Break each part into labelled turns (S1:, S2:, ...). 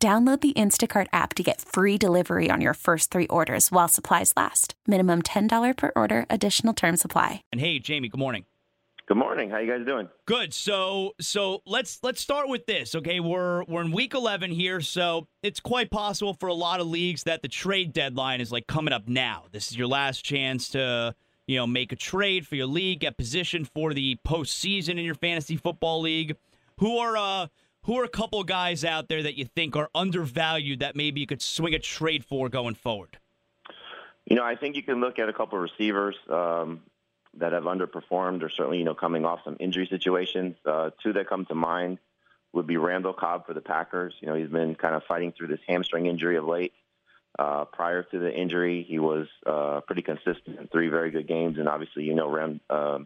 S1: Download the Instacart app to get free delivery on your first three orders while supplies last. Minimum $10 per order, additional term supply.
S2: And hey, Jamey, good morning.
S3: Good morning. How you guys doing?
S2: Good. So so let's let's start with this. Okay, we're we're in week 11 here, so it's quite possible for a lot of leagues that the trade deadline is like coming up now. This is your last chance to, you know, make a trade for your league, get positioned for the postseason in your fantasy football league. Who are uh who are a couple guys out there that you think are undervalued that maybe you could swing a trade for going forward?
S3: You know, I think you can look at a couple of receivers um, that have underperformed, or certainly you know coming off some injury situations. Uh, two that come to mind would be Randall Cobb for the Packers. You know, he's been kind of fighting through this hamstring injury of late. Uh, prior to the injury, he was uh, pretty consistent in three very good games, and obviously, you know, around uh,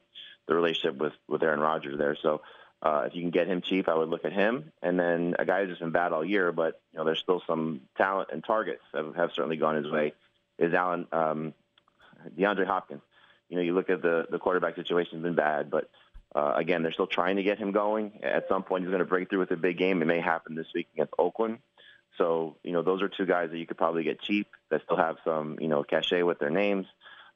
S3: the relationship with with Aaron Rodgers there. So uh, if you can get him cheap, I would look at him. And then a guy who's just been bad all year, but you know there's still some talent and targets have, have certainly gone his way. Is Allen um, DeAndre Hopkins? You know, you look at the the quarterback situation has been bad, but uh, again, they're still trying to get him going. At some point, he's going to break through with a big game. It may happen this week against Oakland. So you know, those are two guys that you could probably get cheap that still have some you know cachet with their names.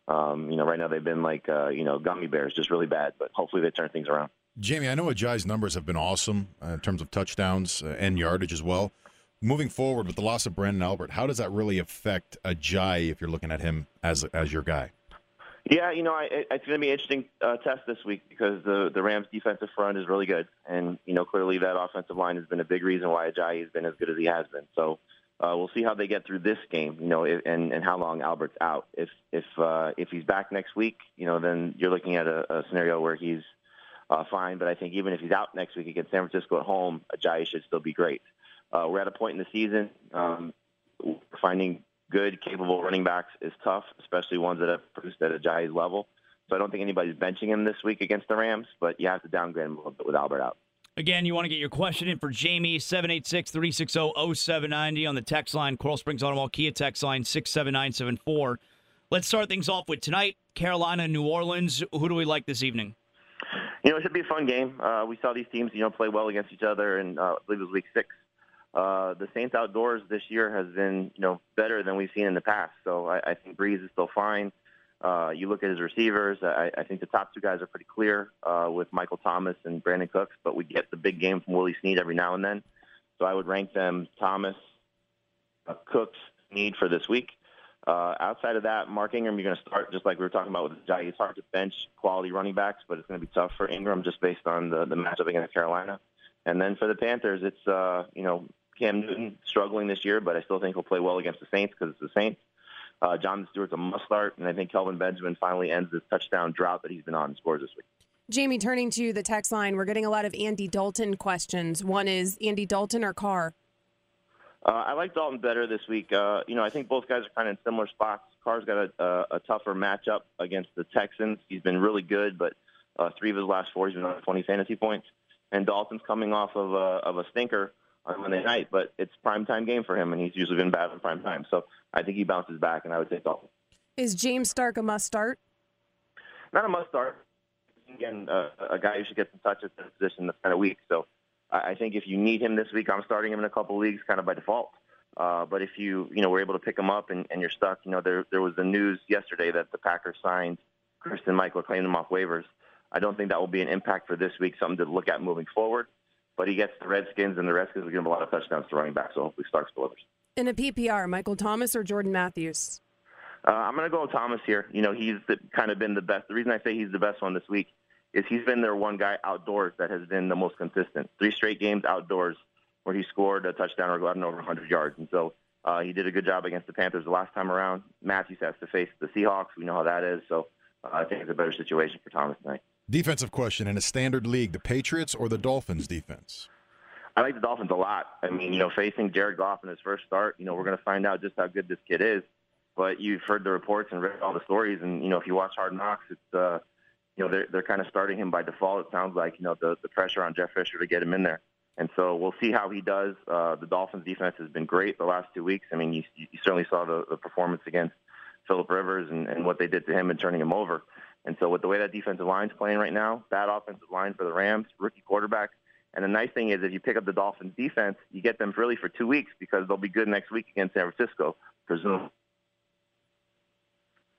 S3: Um, you know, right now they've been like uh, you know gummy bears, just really bad. But hopefully they turn things around.
S4: Jamey, I know Ajayi's numbers have been awesome uh, in terms of touchdowns uh, and yardage as well. Moving forward with the loss of Branden Albert, how does that really affect Ajayi if you're looking at him as as your guy?
S3: Yeah, you know, I, it's going to be an interesting uh, test this week because the the Rams' defensive front is really good, and you know, clearly that offensive line has been a big reason why Ajayi has been as good as he has been. So uh, we'll see how they get through this game, you know, and and how long Albert's out. If if uh, if he's back next week, you know, then you're looking at a, a scenario where he's uh, fine. But I think even if he's out next week against San Francisco at home, Ajayi should still be great. Uh, we're at a point in the season. Um, finding good, capable running backs is tough, especially ones that have produced at Ajayi's level. So I don't think anybody's benching him this week against the Rams, but you have to downgrade him a little bit with Albert out.
S2: Again, you want to get your question in for Jamey, 786 360 0790 on the text line, Coral Springs Automall Kia text line 67974. Let's start things off with tonight Carolina, New Orleans. Who do we like this evening?
S3: You know, it should be a fun game. Uh, we saw these teams, you know, play well against each other, and uh, I believe it was week six. Uh, the Saints outdoors this year has been, you know, better than we've seen in the past. So I, I think Brees is still fine. Uh, you look at his receivers. I, I think the top two guys are pretty clear uh, with Michael Thomas and Brandin Cooks, but we get the big game from Willie Snead every now and then. So I would rank them Thomas, uh, Cooks, Snead for this week. Uh, outside of that, Mark Ingram, you're going to start just like we were talking about with Jai. It's hard to bench quality running backs, but it's going to be tough for Ingram just based on the, the matchup against Carolina. And then for the Panthers, it's uh, you know Cam Newton struggling this year, but I still think he'll play well against the Saints because it's the Saints. Uh, Jonathan Stewart's a must start, and I think Kelvin Benjamin finally ends this touchdown drought that he's been on and scores this week.
S5: Jamey, turning to the text line, we're getting a lot of Andy Dalton questions. One is Andy Dalton or Carr?
S3: Uh, I like Dalton better this week. Uh, you know, I think both guys are kind of in similar spots. Carr's got a, a, a tougher matchup against the Texans. He's been really good, but uh, three of his last four, he's been on 20 fantasy points. And Dalton's coming off of a, of a stinker on Monday night, but it's prime time game for him, and he's usually been bad in prime time. So I think he bounces back, and I would say Dalton.
S5: Is James Stark a must start?
S3: Not a must start. Again, uh, a guy who should get some touches in a position that's kind of weak. So I think if you need him this week, I'm starting him in a couple leagues kind of by default. Uh, but if you you know were able to pick him up and, and you're stuck, you know there there was the news yesterday that the Packers signed Christine Michael, claimed him off waivers. I don't think that will be an impact for this week. Something to look at moving forward. But he gets the Redskins, and the Redskins will give him a lot of touchdowns to running back. So hopefully Starks delivers.
S5: In a PPR, Michael Thomas or Jordan Matthews?
S3: Uh, I'm going to go with Thomas here. You know he's the, kind of been the best. The reason I say he's the best one this week is he's been their one guy outdoors that has been the most consistent. Three straight games outdoors where he scored a touchdown or gotten over 100 yards. And so uh, he did a good job against the Panthers the last time around. Matthews has to face the Seahawks. We know how that is. So uh, I think it's a better situation for Thomas tonight.
S4: Defensive question in a standard league, the Patriots or the Dolphins defense?
S3: I like the Dolphins a lot. I mean, you know, facing Jared Goff in his first start, you know, we're going to find out just how good this kid is. But you've heard the reports and read all the stories, and you know, if you watch Hard Knocks, it's uh, you know, they're they're kind of starting him by default. It sounds like you know the the pressure on Jeff Fisher to get him in there, and so we'll see how he does. Uh, the Dolphins' defense has been great the last two weeks. I mean, you, you certainly saw the, the performance against Philip Rivers and, and what they did to him and turning him over. And so with the way that defensive line's playing right now, bad offensive line for the Rams, rookie quarterback. And the nice thing is, if you pick up the Dolphins defense, you get them really for two weeks because they'll be good next week against San Francisco, presumably.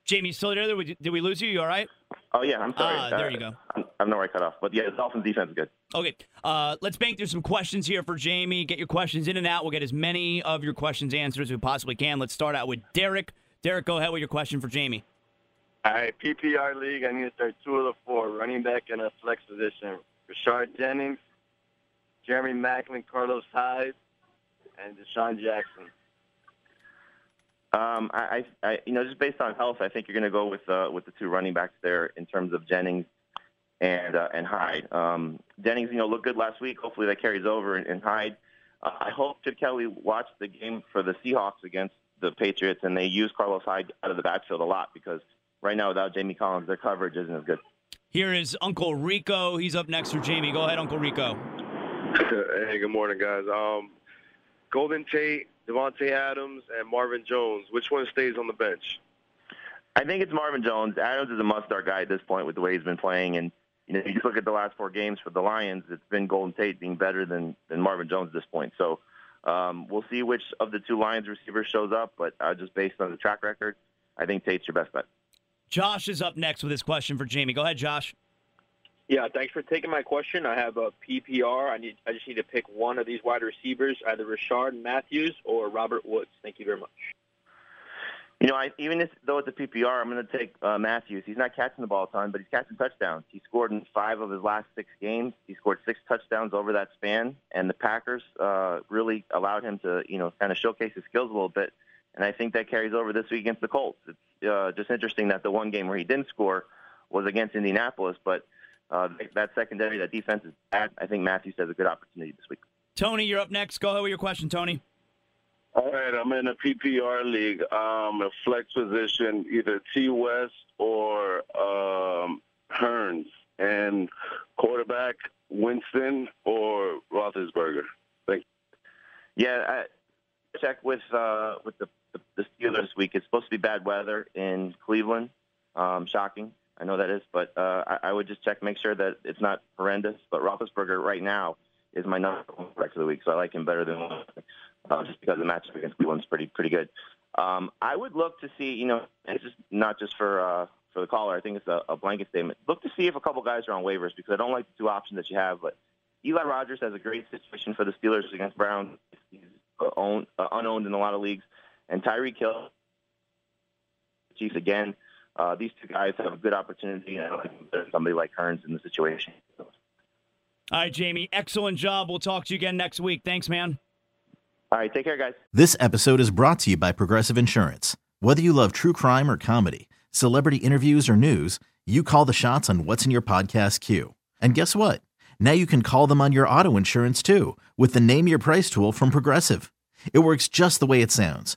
S2: Jamey, still there? Did we, did we lose you? You all right?
S3: Oh yeah, I'm sorry.
S2: Ah, there you go.
S3: I'm, I'm not right cut off, but yeah, the Dolphins defense is good.
S2: Okay, uh, let's bank through some questions here for Jamey. Get your questions in and out. We'll get as many of your questions answered as we possibly can. Let's start out with Derek. Derek, go ahead with your question for Jamey.
S6: All right, PPR league. I need to start two of the four running back in a flex position: Rashard Jennings, Jeremy Maclin, Carlos Hyde, and DeSean Jackson.
S3: Um, I, I, you know, just based on health, I think you're going to go with uh, with the two running backs there in terms of Jennings and uh, and Hyde. Um, Jennings, you know, looked good last week. Hopefully that carries over. And, and Hyde, uh, I hope Chip Kelly watched the game for the Seahawks against the Patriots, and they used Carlos Hyde out of the backfield a lot because right now without Jamie Collins, their coverage isn't as good.
S2: Here is Uncle Rico. He's up next for Jamey. Go ahead, Uncle Rico.
S7: hey, good morning, guys. Um, Golden Tate Davante Adams, and Marvin Jones. Which one stays on the bench?
S3: I think it's Marvin Jones. Adams is a must-start guy at this point with the way he's been playing, and you know, if you just look at the last four games for the Lions. It's been Golden Tate being better than than Marvin Jones at this point. So um, we'll see which of the two Lions receivers shows up, but uh, just based on the track record, I think Tate's your best bet.
S2: Josh is up next with his question for Jamey. Go ahead, Josh.
S8: Yeah, thanks for taking my question. I have a PPR. I need I just need to pick one of these wide receivers, either Rishard Matthews or Robert Woods. Thank you very much.
S3: You know, I, even if, though it's a PPR, I'm going to take uh, Matthews. He's not catching the ball a ton, but he's catching touchdowns. He scored in five of his last six games. He scored six touchdowns over that span, and the Packers uh, really allowed him to, you know, kind of showcase his skills a little bit. And I think that carries over this week against the Colts. It's uh, just interesting that the one game where he didn't score was against Indianapolis, but – uh, that secondary, that defense is bad. I think Matthews has a good opportunity this week.
S2: Tony, you're up next. Go ahead with your question, Tony.
S7: All right, I'm in a PPR league, um, a flex position, either T. West or um, Hurns, and quarterback Winston or Roethlisberger. Thank
S3: you. Yeah, I check with uh, with the, the, the Steelers this week. It's supposed to be bad weather in Cleveland. Um, shocking. I know that is, but uh, I, I would just check, make sure that it's not horrendous. But Roethlisberger right now is my number one quarterback of the week, so I like him better than uh, just because the matchup against Cleveland's pretty pretty good. Um, I would look to see, you know, it's just not just for uh, for the caller. I think it's a, a blanket statement. Look to see if a couple guys are on waivers because I don't like the two options that you have. But Eli Rogers has a great situation for the Steelers against Brown. He's uh, owned, uh, unowned in a lot of leagues, and Tyreek Hill, Chiefs again uh, these two guys have a good opportunity, and I don't think there's somebody like Hurns in the situation.
S2: All right, Jamey. Excellent job. We'll talk to you again next week. Thanks, man.
S3: All right, take care, guys.
S9: This episode is brought to you by Progressive Insurance. Whether you love true crime or comedy, celebrity interviews or news, you call the shots on what's in your podcast queue. And guess what? Now you can call them on your auto insurance too with the Name Your Price tool from Progressive. It works just the way it sounds